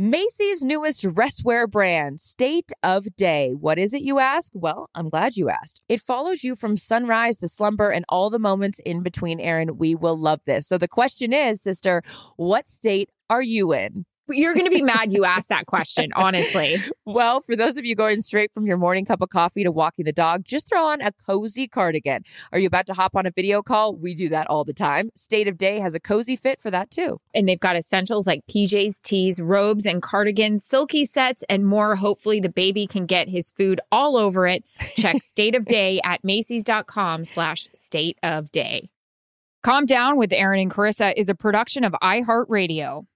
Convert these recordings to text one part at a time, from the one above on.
Macy's newest dress wear brand, State of Day. What is it, you ask? Well, I'm glad you asked. It follows you from sunrise to slumber and all the moments in between, Erin. We will love this. So the question is, sister, what state are you in? You're going to be mad you asked that question, honestly. Well, for those of you going straight from your morning cup of coffee to walking the dog, just throw on a cozy cardigan. Are you about to hop on a video call? We do that all the time. State of Day has a cozy fit for that too. And they've got essentials like PJs, tees, robes, and cardigans, silky sets, and more. Hopefully, the baby can get his food all over it. Check State of Day at Macy's.com slash state of day. Calm Down with Erin and Charissa is a production of iHeartRadio.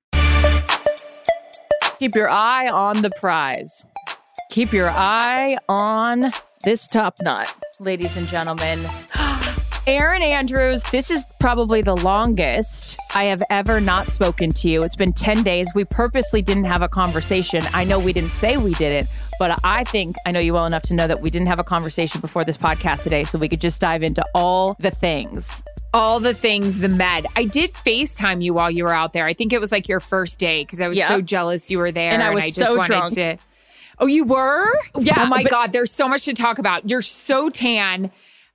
Keep your eye on the prize. Keep your eye on this top knot, ladies and gentlemen. Erin Andrews, this is probably the longest I have ever not spoken to you. It's been 10 days. We purposely didn't have a conversation. I know we didn't say we didn't, but I think I know you well enough to know that we didn't have a conversation before this podcast today, so we could just dive into all the things. All the things, the med. I did FaceTime you while you were out there. I think it was like your first day because I was Yeah. so jealous you were there. And I was just so wanted drunk. to. Oh, you were? Yeah, Oh my but- God. There's so much to talk about. You're so tan.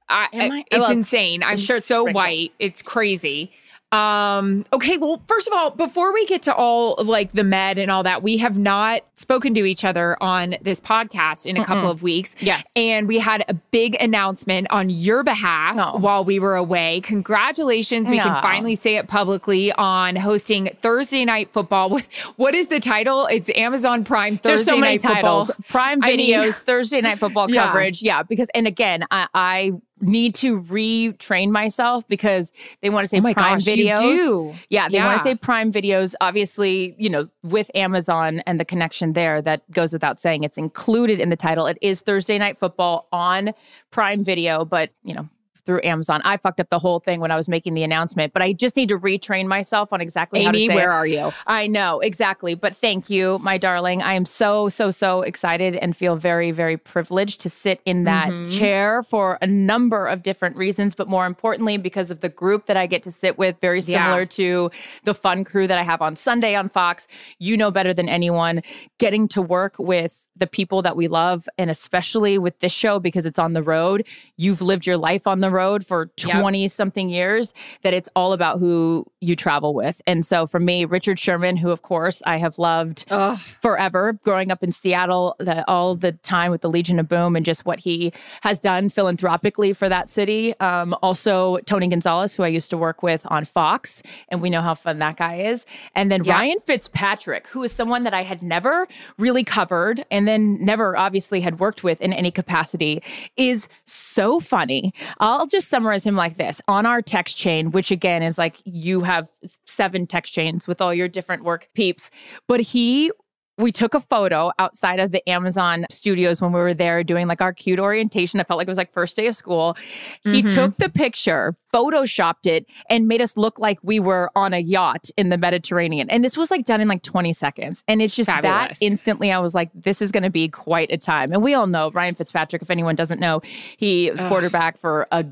I, Am I? It's insane. I'm shirt's so sprinkled. white. It's crazy. Um, okay, well, first of all, before we get to all like the med and all that, we have not spoken to each other on this podcast in a couple of weeks. Yes. And we had a big announcement on your behalf Oh. while we were away. Congratulations. We can finally say it publicly on hosting Thursday Night Football. What, what is the title? It's Amazon Prime Thursday There's so many Night titles. Football. Prime I mean- videos, Thursday night football Yeah. coverage. Yeah, because and again, I, I need to retrain myself because they want to say Oh my Prime gosh, videos. do. Yeah, they want to say Prime videos. Obviously, you know, with Amazon and the connection there, that goes without saying. It's included in the title. It is Thursday night football on Prime Video, but you know. Through Amazon, I fucked up the whole thing when I was making the announcement, but I just need to retrain myself on exactly how to Amy, say where it. are you? I know, exactly. But thank you, my darling. I am so, so, so excited and feel very, very privileged to sit in that Mm-hmm. chair for a number of different reasons, but more importantly, because of the group that I get to sit with, very Yeah. similar to the fun crew that I have on Sunday on Fox. You know better than anyone, getting to work with the people that we love, and especially with this show because it's on the road. You've lived your life on the road for Yep. 20 something years, that it's all about who you travel with. And so for me, Richard Sherman, who of course I have loved Ugh. forever, growing up in Seattle, the, all the time with the Legion of Boom and just what he has done philanthropically for that city. Um, also, Tony Gonzalez, who I used to work with on Fox, and we know how fun that guy is. And then Yeah. Ryan Fitzpatrick, who is someone that I had never really covered and then never obviously had worked with in any capacity, is so funny. I'll just summarize him like this. On our text chain, which again is like you have seven text chains with all your different work peeps, but he we took a photo outside of the Amazon studios when we were there doing like our cute orientation. I felt like it was like first day of school. He Mhm. took the picture, photoshopped it, and made us look like we were on a yacht in the Mediterranean. And this was like done in like 20 seconds. And it's just that instantly I was like, this is going to be quite a time. And we all know Ryan Fitzpatrick, if anyone doesn't know, he was Ugh. quarterback for a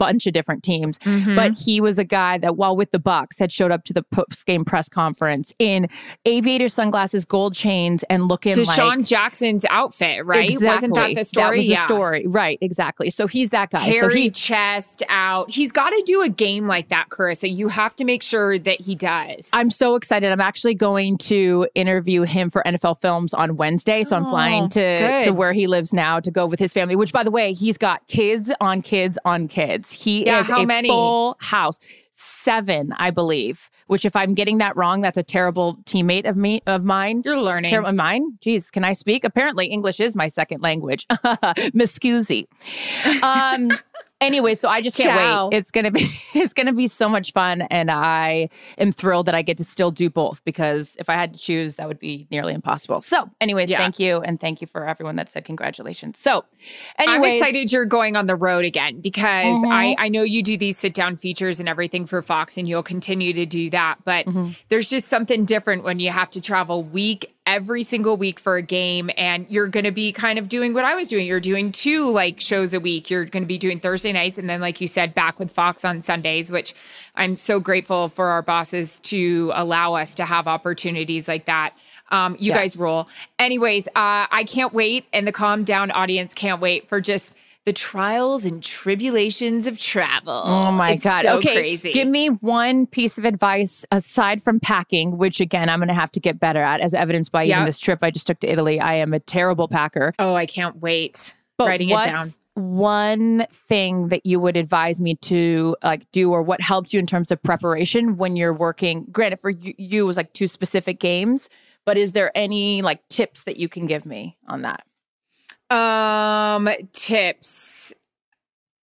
bunch of different teams. Mhm. But he was a guy that, while with the Bucs, had showed up to the post game press conference in aviator sunglasses, gold chains, and looking like DeSean like Jackson's outfit, right? Exactly. Wasn't that the story? That was the story, right? Exactly. So he's that guy. so he chest out. He's got to do a game like that, Charissa. You have to make sure that he does. I'm so excited. I'm actually going to interview him for NFL Films on Wednesday. So I'm Oh, flying to, good. to where he lives now to go with his family, which by the way, he's got kids on kids on kids. He Yeah, is how a many? full house. Seven, I believe. Which if I'm getting that wrong, that's a terrible teammate of me of mine. You're learning. Terrible mine. Jeez, can I speak? Apparently English is my second language. Miscusi. Um anyway, so I just can't Ciao. wait. It's gonna be it's gonna be so much fun, and I am thrilled that I get to still do both because if I had to choose, that would be nearly impossible. So, anyways, Yeah. thank you, and thank you for everyone that said congratulations. So, anyways, I'm excited you're going on the road again because Mhm. I, I know you do these sit down features and everything for Fox, and you'll continue to do that. But Mm-hmm. there's just something different when you have to travel week every single week for a game, and you're going to be kind of doing what I was doing. You're doing two like shows a week. You're going to be doing Thursday nights, and then like you said, back with Fox on Sundays, which I'm so grateful for our bosses to allow us to have opportunities like that. Um, you guys rule. Anyways, uh, I can't wait, and the calm down audience can't wait for just the trials and tribulations of travel. Oh my It's god! so okay, crazy. give me one piece of advice aside from packing, which again I'm going to have to get better at, as evidenced by even this trip I just took to Italy. I am a terrible packer. oh, I can't wait. But Writing it down. what's one thing that you would advise me to like do, or what helped you in terms of preparation when you're working? Granted, for you, you it was like two specific games, but is there any like tips that you can give me on that? Um, tips.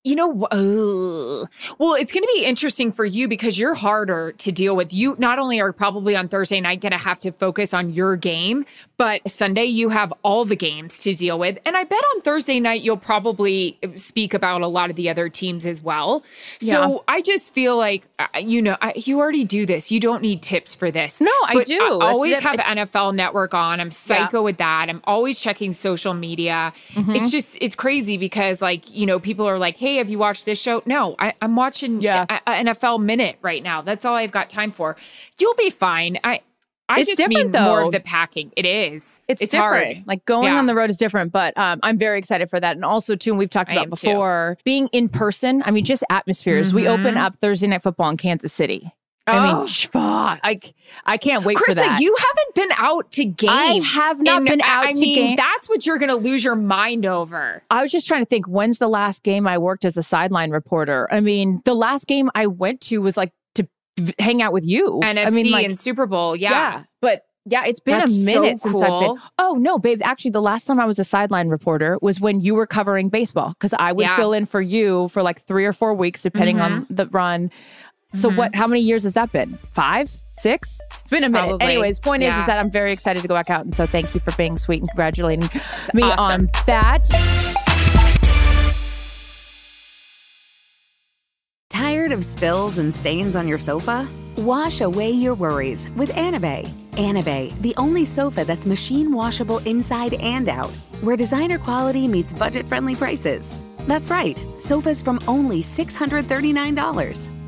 You know, well, it's going to be interesting for you because you're harder to deal with. You not only are probably on Thursday night going to have to focus on your game, but Sunday you have all the games to deal with. And I bet on Thursday night you'll probably speak about a lot of the other teams as well. Yeah. So I just feel like, uh, you know, I, you already do this. You don't need tips for this. No, I But do. I always have It's- NFL Network on. I'm psycho with that. I'm always checking social media. Mm-hmm. It's just it's crazy because like you know people are like, hey, have you watched this show? No, I, I'm watching Yeah. a, a NFL Minute right now. That's all I've got time for. You'll be fine. I I It's just mean different, more of the packing. It is. It's, different. hard. Like going Yeah. on the road is different, but um, I'm very excited for that. And also, too, and we've talked I about am too. before, being in person. I mean, just atmospheres. We open Mhm. up Thursday Night Football in Kansas City. I mean, Oh. I, I can't wait for Charissa, that. you haven't been out to games. I have not And been out I to mean, game- That's what you're going to lose your mind over. I was just trying to think when's the last game I worked as a sideline reporter? I mean, the last game I went to was like to hang out with you. NFC I mean, like, and Super Bowl. Yeah. But yeah, it's been That's a so minute since I've been. Oh no, babe! Actually, the last time I was a sideline reporter was when you were covering baseball because I would Yeah. fill in for you for like three or four weeks, depending on Mm-hmm. the run. So what? Mm-hmm. How many years has that been? Five, six? It's been a minute. Probably. Anyways, point is, Yeah. is that I'm very excited to go back out, and so thank you for being sweet and congratulating me awesome. on that. Tired of spills and stains on your sofa? Wash away your worries with Anabei. Anabei, the only sofa that's machine washable inside and out, where designer quality meets budget friendly prices. That's right, sofas from only $639.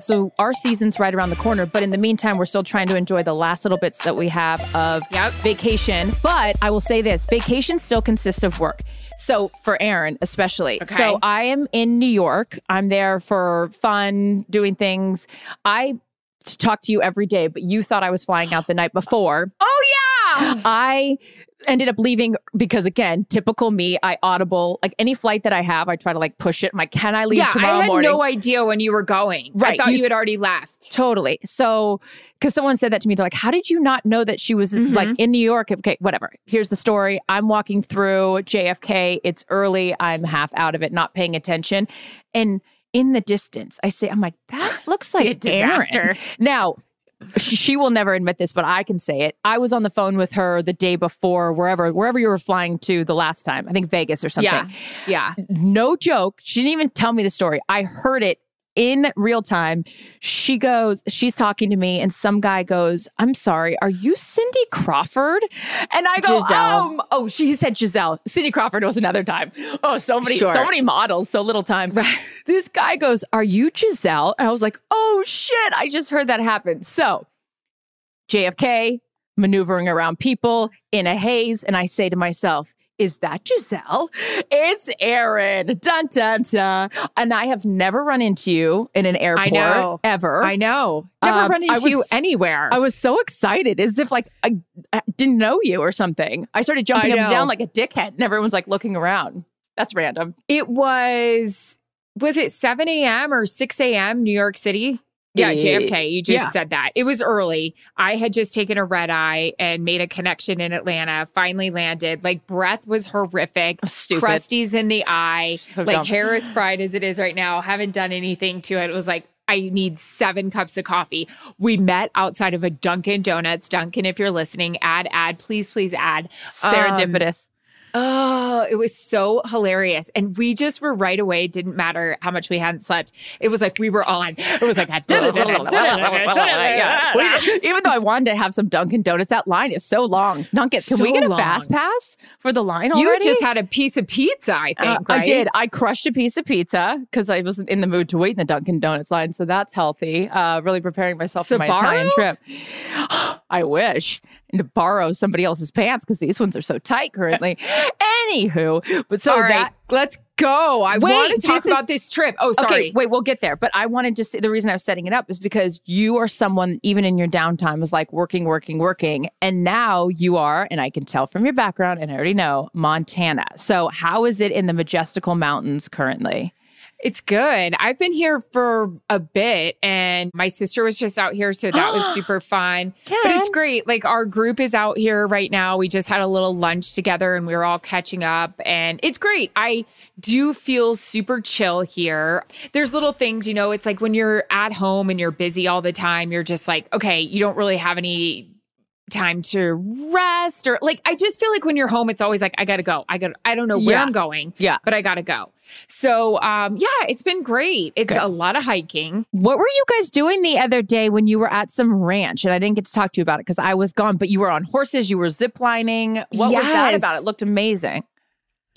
So our season's right around the corner, but in the meantime, we're still trying to enjoy the last little bits that we have of Yep. vacation. But I will say this vacation still consists of work. So for Erin, especially. Okay. So I am in New York. I'm there for fun, doing things. I talk to you every day, but you thought I was flying out the night before. Oh yeah. I ended up leaving because again, typical me, I audible like any flight that I have, I try to like push it. I'm like, can I leave yeah, tomorrow I had morning? no idea when you were going. I thought you- you, had already left. Totally. So, because someone said that to me, they're like, "How did you not know that she was Mm-hmm. like in New York?" Okay, whatever. Here's the story. I'm walking through JFK. It's early. I'm half out of it, not paying attention, and in the distance, I say, "I'm like, that looks like a disaster. Erin." Now. She, will never admit this, but I can say it. I was on the phone with her the day before, wherever, wherever you were flying to the last time. I think Vegas or something Yeah. Yeah. no joke. She didn't even tell me the story. I heard it in real time. She goes, she's talking to me, and some guy goes, I'm sorry, are you Cindy Crawford? And I go, um, oh, she said Giselle. Cindy Crawford was another time. Oh, so many, Sure. so many models, so little time. This guy goes, Are you Giselle? And I was like, Oh shit, I just heard that happen. So JFK maneuvering around people in a haze. And I say to myself, is that Giselle? It's Erin. Dun dun dun. And I have never run into you in an airport know. ever. I know. Never Um, run I into you anywhere. I was so excited, as if like I, I didn't know you or something. I started jumping I up and down like a dickhead, and everyone's like looking around. That's random. it was was it 7 a.m. or 6 a.m. New York City? Yeah, JFK. You just yeah. said that. It was early. I had just taken a red eye and made a connection in Atlanta, finally landed. Like breath was horrific. Stupid. Crusties in the eye. So like dumb. hair is fried as it is right now. Haven't done anything to it. It was like I need seven cups of coffee. We met outside of a Dunkin' Donuts. Dunkin', if you're listening, add, add, please, please add. Um, Serendipitous. Oh, it was so hilarious. And we just were right away, didn't matter how much we hadn't slept. It was like we were on. It was like, Yeah. We did- even though I wanted to have some Dunkin' Donuts, that line is so long. Dunkin', can we get a long. fast pass for the line already? you just had a piece of pizza, I think. Uh, I did. I crushed a piece of pizza because I wasn't in the mood to wait in the Dunkin' Donuts line. So that's healthy. Uh, really preparing myself for my? Italian trip. I wish. And to borrow somebody else's pants because these ones are so tight currently. Anywho, but so All right, that let's go. I want to talk this is- about this trip. Oh, sorry. Okay, wait, we'll get there. But I wanted to say the reason I was setting it up is because you are someone, even in your downtime, is like working, working, working. And now you are, and I can tell from your background, and I already know, Montana. So, how is it in the majestical mountains currently? It's good. I've been here for a bit and my sister was just out here. So that was super fun. But it's great. Like our group is out here right now. We just had a little lunch together and we were all catching up and it's great. I do feel super chill here. There's little things, you know, it's like when you're at home and you're busy all the time, you're just like, okay, you don't really have any time to rest or like I just feel like when you're home it's always like I got to go. I got I don't know where Yeah. I'm going. Yeah. But I got to go. So um yeah, it's been great. It's Good. a lot of hiking. What were you guys doing the other day when you were at some ranch? And I didn't get to talk to you about it because I was gone, but you were on horses, you were zip lining. What was that about? It looked amazing.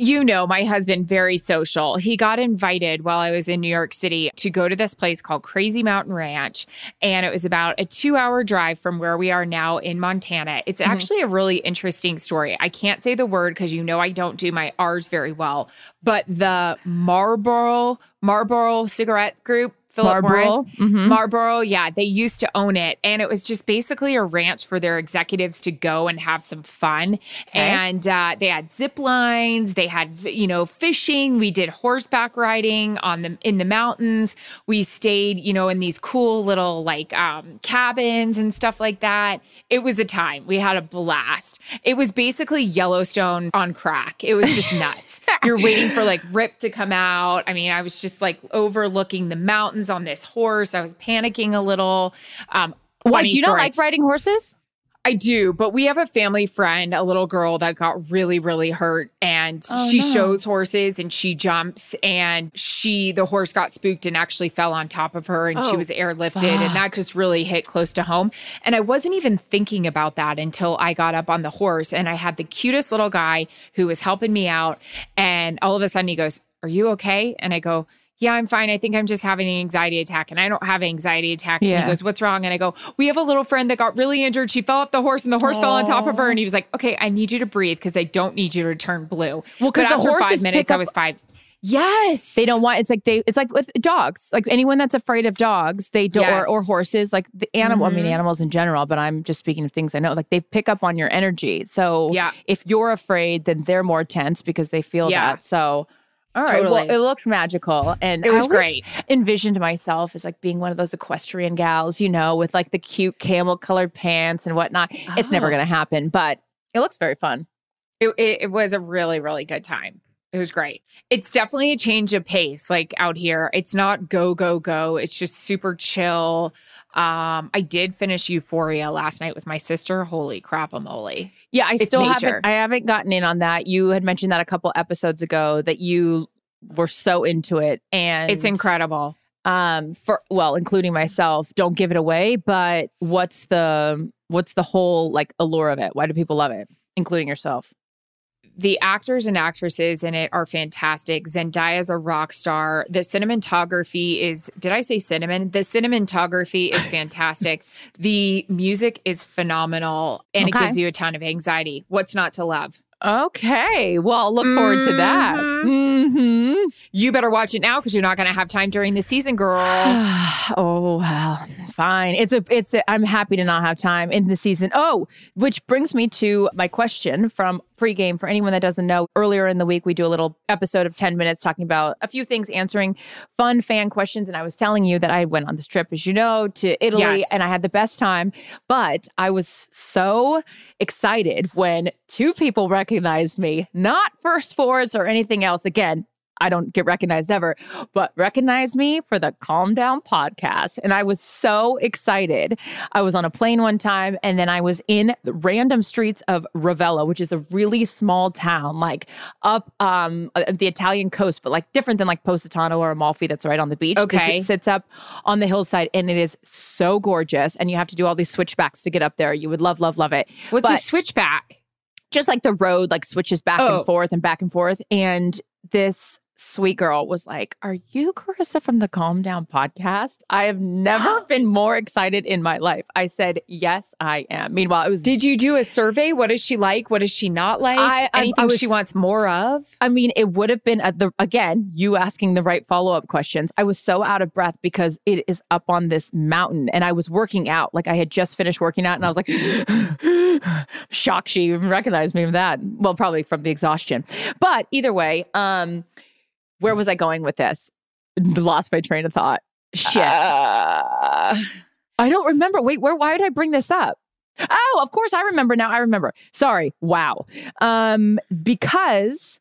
You know, my husband very social. He got invited while I was in New York City to go to this place called Crazy Mountain Ranch, and it was about a 2-hour drive from where we are now in Montana. It's mm-hmm. actually a really interesting story. I can't say the word cuz you know I don't do my R's very well, but the Marlboro Marlboro cigarette group Philip Marlboro? Morris. Mhm. Marlboro, yeah, they used to own it. And it was just basically a ranch for their executives to go and have some fun. And uh, they had zip lines, they had, you know, fishing. We did horseback riding on the in the mountains. We stayed, you know, in these cool little like um, cabins and stuff like that. It was a time. We had a blast. It was basically Yellowstone on crack. It was just nuts. You're waiting for like Rip to come out. I mean, I was just like overlooking the mountains on this horse. I was panicking a little. Um, funny Do you not like riding horses? I do, but we have a family friend, a little girl that got really, really hurt, and Oh, she no. shows horses and she jumps, and she the horse got spooked and actually fell on top of her, and she Oh, was airlifted, and that just really hit close to home. And I wasn't even thinking about that until I got up on the horse, and I had the cutest little guy who was helping me out, and all of a sudden he goes, "Are you okay?" And I go. Yeah, I'm fine. I think I'm just having an anxiety attack. And I don't have anxiety attacks. And he goes, What's wrong? And I go, We have a little friend that got really injured. She fell off the horse and the horse fell on top of her. And he was like, Okay, I need you to breathe because I don't need you to turn blue. Well, 'cause But the after horses five minutes, pick I up- was fine. Yes. They don't want it's like they it's like with dogs. Like anyone that's afraid of dogs, they don't Yes. or, or horses, like the animal I mean Mhm. animals in general, but I'm just speaking of things I know. Like they pick up on your energy. So Yeah. if you're afraid, then they're more tense because they feel Yeah. that. So all right. Totally. Well, it looked magical. And It was I great. Envisioned myself as like being one of those equestrian gals, you know, with like the cute camel colored pants and whatnot. It's never Oh. gonna happen, but it looks very fun. It, it, it was a really, really good time. It was great. It's definitely a change of pace, like out here. It's not go, go, go. It's just super chill. Um, I did finish Euphoria last night with my sister. Holy crap, moly. Yeah, I It's still major. haven't. I haven't gotten in on that. You had mentioned that a couple episodes ago that you were so into it, and It's incredible. Um, for well, including myself, don't give it away. But what's the what's the whole like allure of it? Why do people love it, including yourself? The actors and actresses in it are fantastic. Zendaya's a rock star. The cinematography is, did I say cinnamon? The cinematography is fantastic. the music is phenomenal and Okay. it gives you a ton of anxiety. What's not to love? Okay, well, I'll look forward to that. Mhm. hmm You better watch it now because you're not going to have time during the season, girl. oh well, fine. It's a it's a, I'm happy to not have time in the season. Oh, which brings me to my question from pregame for anyone that doesn't know. Earlier in the week, we do a little episode of 10 minutes talking about a few things, answering fun fan questions. And I was telling you that I went on this trip, as you know, to Italy Yes. and I had the best time. But I was so excited when two people recognized me, not for sports or anything else. Again, I don't get recognized ever, but recognized me for the Calm Down podcast. And I was so excited. I was on a plane one time and then I was in the random streets of Ravello, which is a really small town, like up um, uh, the Italian coast, but like different than like Positano or Amalfi that's right on the beach. This Okay. sits up on the hillside and it is so gorgeous. And you have to do all these switchbacks to get up there. You would love, love, love it What's a switchback? Just like the road like switches back Oh. and forth and back and forth and this sweet girl was like are you charissa from the calm down podcast i have never been more excited in my life i said yes i am meanwhile it was Did you do a survey? What is she like? What is she not like? I- I- I Anything was- she wants more of? I mean, it would have been the again, you asking the right follow up questions. I was so out of breath because it is up on this mountain and I was working out. Like I had just finished working out and I was like, shocked she even recognized me from that. Well, probably from the exhaustion. But either way, um, where was I going with this? Lost my train of thought. Shit. Uh, I don't remember. Wait, where why did I bring this up? Oh, of course I remember now. I remember. Sorry. Wow. Um because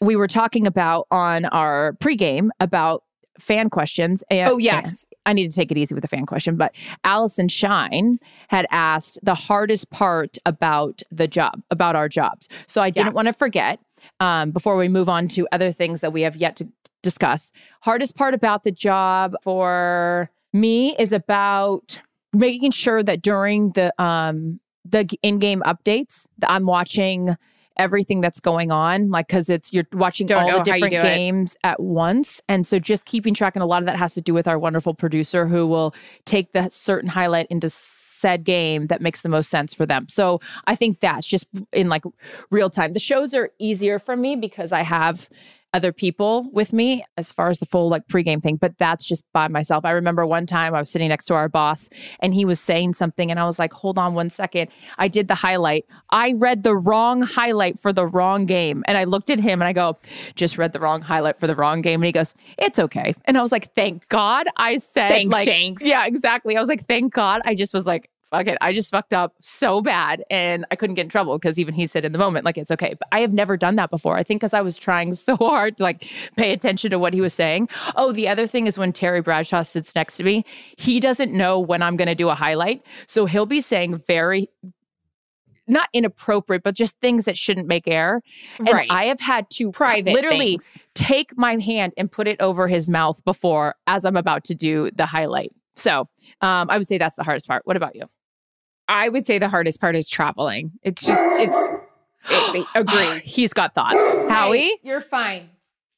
we were talking about on our pregame about fan questions and oh, yes. I need to take it easy with the fan question, but Allison Shine had asked the hardest part about the job, about our jobs. So I didn't want to forget um, before we move on to other things that we have yet to discuss. Hardest part about the job for me is about making sure that during the um the in-game updates that I'm watching everything that's going on like because it's you're watching Don't all the different do it. games at once. And so just keeping track and a lot of that has to do with our wonderful producer who will take the certain highlight into said game that makes the most sense for them. So i think that's just in like real time. The shows are easier for me because i have other people with me as far as the full like pregame thing, but that's just by myself. I remember one time I was sitting next to our boss and he was saying something and I was like, hold on one second. I did the highlight. I read the wrong highlight for the wrong game. And I looked at him and I go, just read the wrong highlight for the wrong game. And he goes, it's okay. And I was like, thank God I said, Thanks, like, Shanks. yeah, exactly. I was like, thank God. I just was like, fuck it. I just fucked up so bad and I couldn't get in trouble because even he said in the moment, like, it's okay. But I have never done that before. I think because I was trying so hard to like pay attention to what he was saying. Oh, the other thing is when Terry Bradshaw sits next to me, he doesn't know when I'm going to do a highlight. So he'll be saying very, not inappropriate, but just things that shouldn't make air. And Right. I have had to Private literally things. take my hand and put it over his mouth before as I'm about to do the highlight. So um, I would say that's the hardest part. What about you? I would say the hardest part is traveling. It's just it's it, agree. He's got thoughts. Howie? you're fine.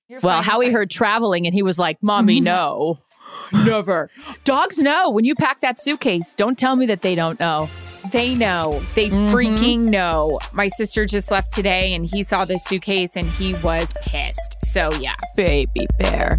You're Well, fine, Howie fine. heard traveling and he was like, Mommy, no. Never. Dogs know when you pack that suitcase. Don't tell me that they don't know. They know. They Mhm. freaking know. My sister just left today and he saw this suitcase and he was pissed. So yeah. Baby bear.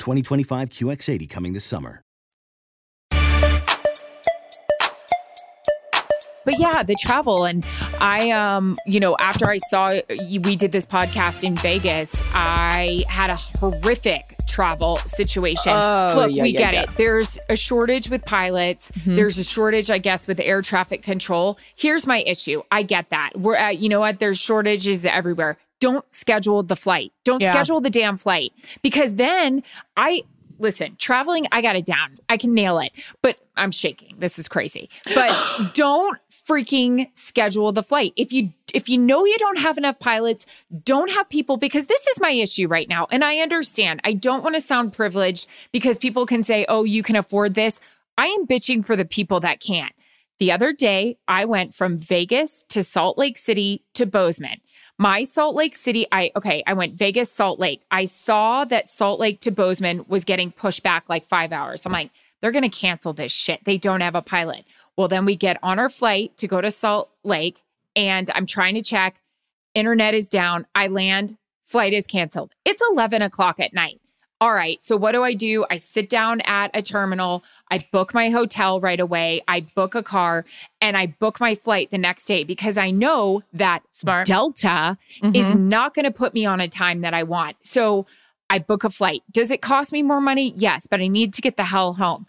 2025 QX80 coming this summer. But yeah, the travel and I um you know after I saw we did this podcast in Vegas, I had a horrific travel situation. Oh, Look, yeah, we yeah, get yeah. it. There's a shortage with pilots. There's a shortage I guess with air traffic control. Here's my issue. I get that. We're at you know what there's shortages everywhere. Don't schedule the flight. Don't Yeah. schedule the damn flight because then I listen, traveling, I got it down. I can nail it, but I'm shaking. This is crazy. But don't freaking schedule the flight. If you if you know you don't have enough pilots, don't have people because this is my issue right now. And I understand. I don't want to sound privileged because people can say, "Oh, you can afford this." I am bitching for the people that can't. The other day, I went from Vegas to Salt Lake City to Bozeman. My Salt Lake City, I okay, I went Vegas, Salt Lake. I saw that Salt Lake to Bozeman was getting pushed back like five hours. I'm like, they're gonna cancel this shit. They don't have a pilot. Well, then we get on our flight to go to Salt Lake, and I'm trying to check. Internet is down. I land, flight is canceled. It's 11 o'clock at night. All right. So what do I do? I sit down at a terminal. I book my hotel right away. I book a car and I book my flight the next day because I know that Smart. Delta is mm-hmm. not going to put me on a time that I want. So I book a flight. Does it cost me more money? Yes, but I need to get the hell home.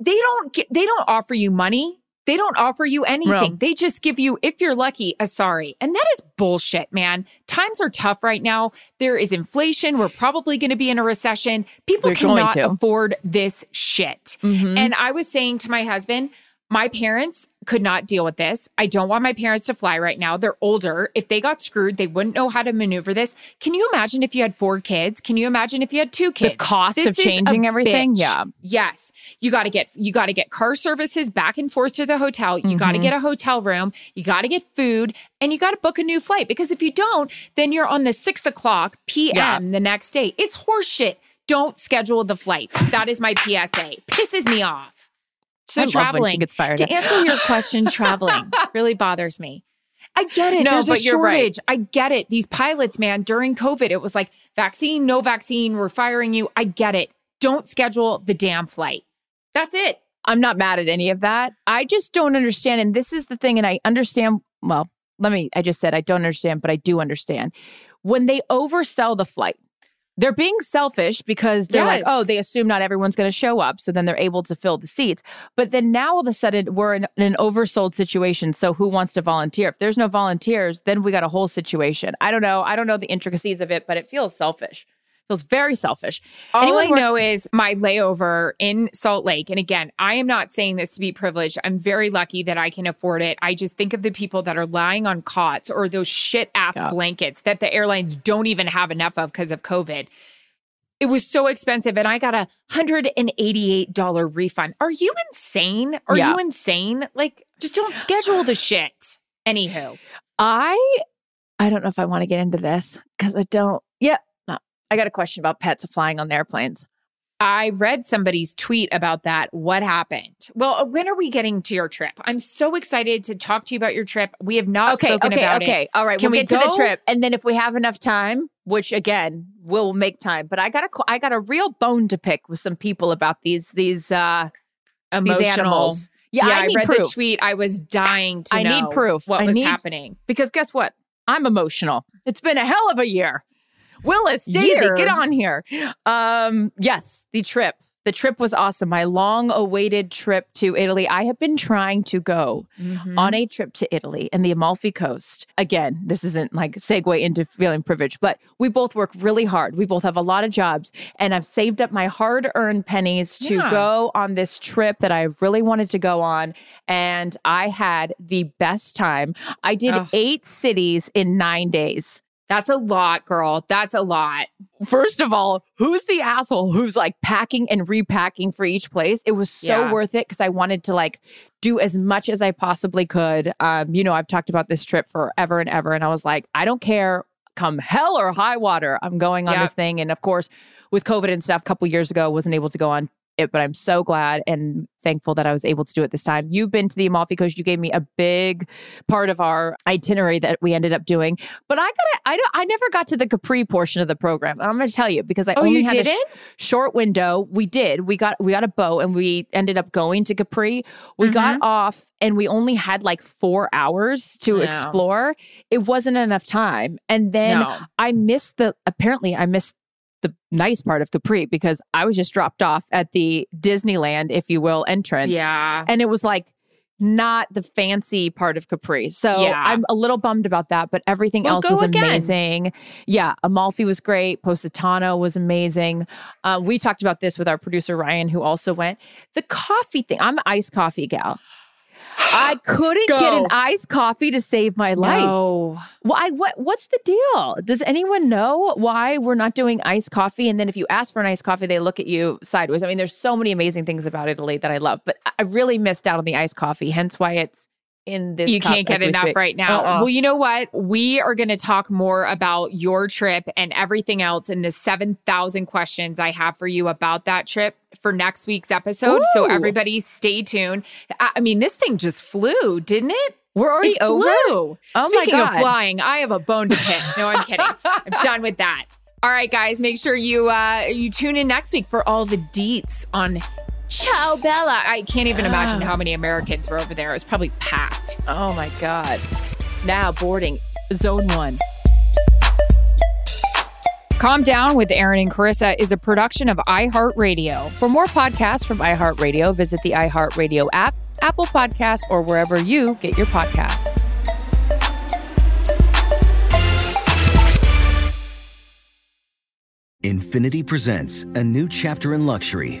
They don't get, they don't offer you money. They don't offer you anything. No. They just give you, if you're lucky, a sorry. And that is bullshit, man. Times are tough right now. There is inflation. We're probably going to be in a recession. People We're cannot afford this shit. Mhm. And I was saying to my husband, my parents could not deal with this. I don't want my parents to fly right now. They're older. If they got screwed, they wouldn't know how to maneuver this. Can you imagine if you had four kids? Can you imagine if you had two kids? The cost This of changing everything? bitch. Yeah. Yes. You got to get you got to get car services back and forth to the hotel. You got to mm-hmm. get a hotel room. You got to get food, and you got to book a new flight because if you don't, then you're on the six o'clock p.m. Yeah. the next day. It's horseshit. Don't schedule the flight. That is my PSA. Pisses me off. So I love when she traveling gets fired to answer your question, traveling really bothers me. I get it. No, There's a you're right. shortage. I get it. These pilots, man, during COVID, it was like vaccine, no vaccine, we're firing you. I get it. Don't schedule the damn flight. That's it. I'm not mad at any of that. I just don't understand. And this is the thing. And I understand. Well, let me, I just said I don't understand, but I do understand. When they oversell the flight, they're being selfish because they're like, oh, they assume not everyone's going to show up. So then they're able to fill the seats. But then now all of a sudden we're in, in an oversold situation. So who wants to volunteer? If there's no volunteers, then we got a whole situation. I don't know. I don't know the intricacies of it, but it feels selfish. Feels very selfish. All Anyone I know is my layover in Salt Lake. And again, I am not saying this to be privileged. I'm very lucky that I can afford it. I just think of the people that are lying on cots or those shit ass Yeah. blankets that the airlines don't even have enough of because of COVID. It was so expensive and I got a $188 refund. Are you insane? Are Yeah. you insane? Like, just don't schedule the shit. Anywho, I I don't know if I want to get into this because I don't. Yeah. I got a question about pets flying on airplanes. I read somebody's tweet about that. What happened? Well, uh, when are we getting to your trip? I'm so excited to talk to you about your trip. We have not okay, spoken okay, about okay. it. All right, Can we'll we get to the trip, and then if we have enough time, which again we'll make time. But I got a I got a real bone to pick with some people about these these uh Emotional. these animals. Yeah, I, need read proof the tweet. I was dying to I need proof. what I was need- happening. because guess what? I'm emotional. It's been a hell of a year. Willis, Daisy, Year? get on here. Um, yes, the trip. The trip was awesome. My long awaited trip to Italy. I have been trying to go Mm-hmm. on a trip to Italy and the Amalfi Coast. Again, this isn't like segue into feeling privileged, but we both work really hard. We both have a lot of jobs, and I've saved up my hard earned pennies to Yeah. go on this trip that I really wanted to go on. And I had the best time. I did eight cities in nine days. That's a lot, girl. That's a lot. First of all, who's the asshole who's like packing and repacking for each place? It was so Yeah. worth it because I wanted to like do as much as I possibly could. Um, you know, I've talked about this trip forever and ever, and I was like, I don't care. Come hell or high water, I'm going on this thing. And of course, with COVID and stuff, a couple years ago, wasn't able to go on it, but I'm so glad and thankful that I was able to do it this time. You've been to the Amalfi Coast. You gave me a big part of our itinerary that we ended up doing. But I gotta, I don't, I never got to the Capri portion of the program. I'm going to tell you because I Oh, only you had a sh- didn't? short window. We did. We got we got a boat and we ended up going to Capri. We got mm-hmm. off and we only had like four hours to No. explore. It wasn't enough time. And then no. I missed the apparently I missed the nice part of Capri because I was just dropped off at the Disneyland, if you will, entrance. Yeah. And it was like not the fancy part of Capri. So Yeah. I'm a little bummed about that, but everything Well, else was again. amazing. Yeah, Amalfi was great. Positano was amazing. Uh, we talked about this with our producer Ryan, who also went. The coffee thing. I'm an iced coffee gal. I couldn't get an iced coffee to save my life. No. Why? What? What's the deal? Does anyone know why we're not doing iced coffee? And then if you ask for an iced coffee, they look at you sideways. I mean, there's so many amazing things about Italy that I love, but I really missed out on the iced coffee. Hence why it's in this. you can't get enough speak. right now. Uh-uh. Well, you know what? We are going to talk more about your trip and everything else in the 7,000 questions I have for you about that trip for next week's episode. So everybody stay tuned. I mean, this thing just flew, didn't it? We're already it over. flew. Oh my Speaking of God. flying, I have a bone to pick. No, I'm kidding. I'm done with that. All right, guys, make sure you uh you tune in next week for all the deets on Ciao Bella. I can't even imagine ah. how many Americans were over there. It was probably packed. Oh my god! Now boarding zone one. Calm Down with Erin and Charissa is a production of iHeartRadio. For more podcasts from iHeartRadio, visit the iHeartRadio app, Apple Podcasts, or wherever you get your podcasts. Infiniti presents a new chapter in luxury,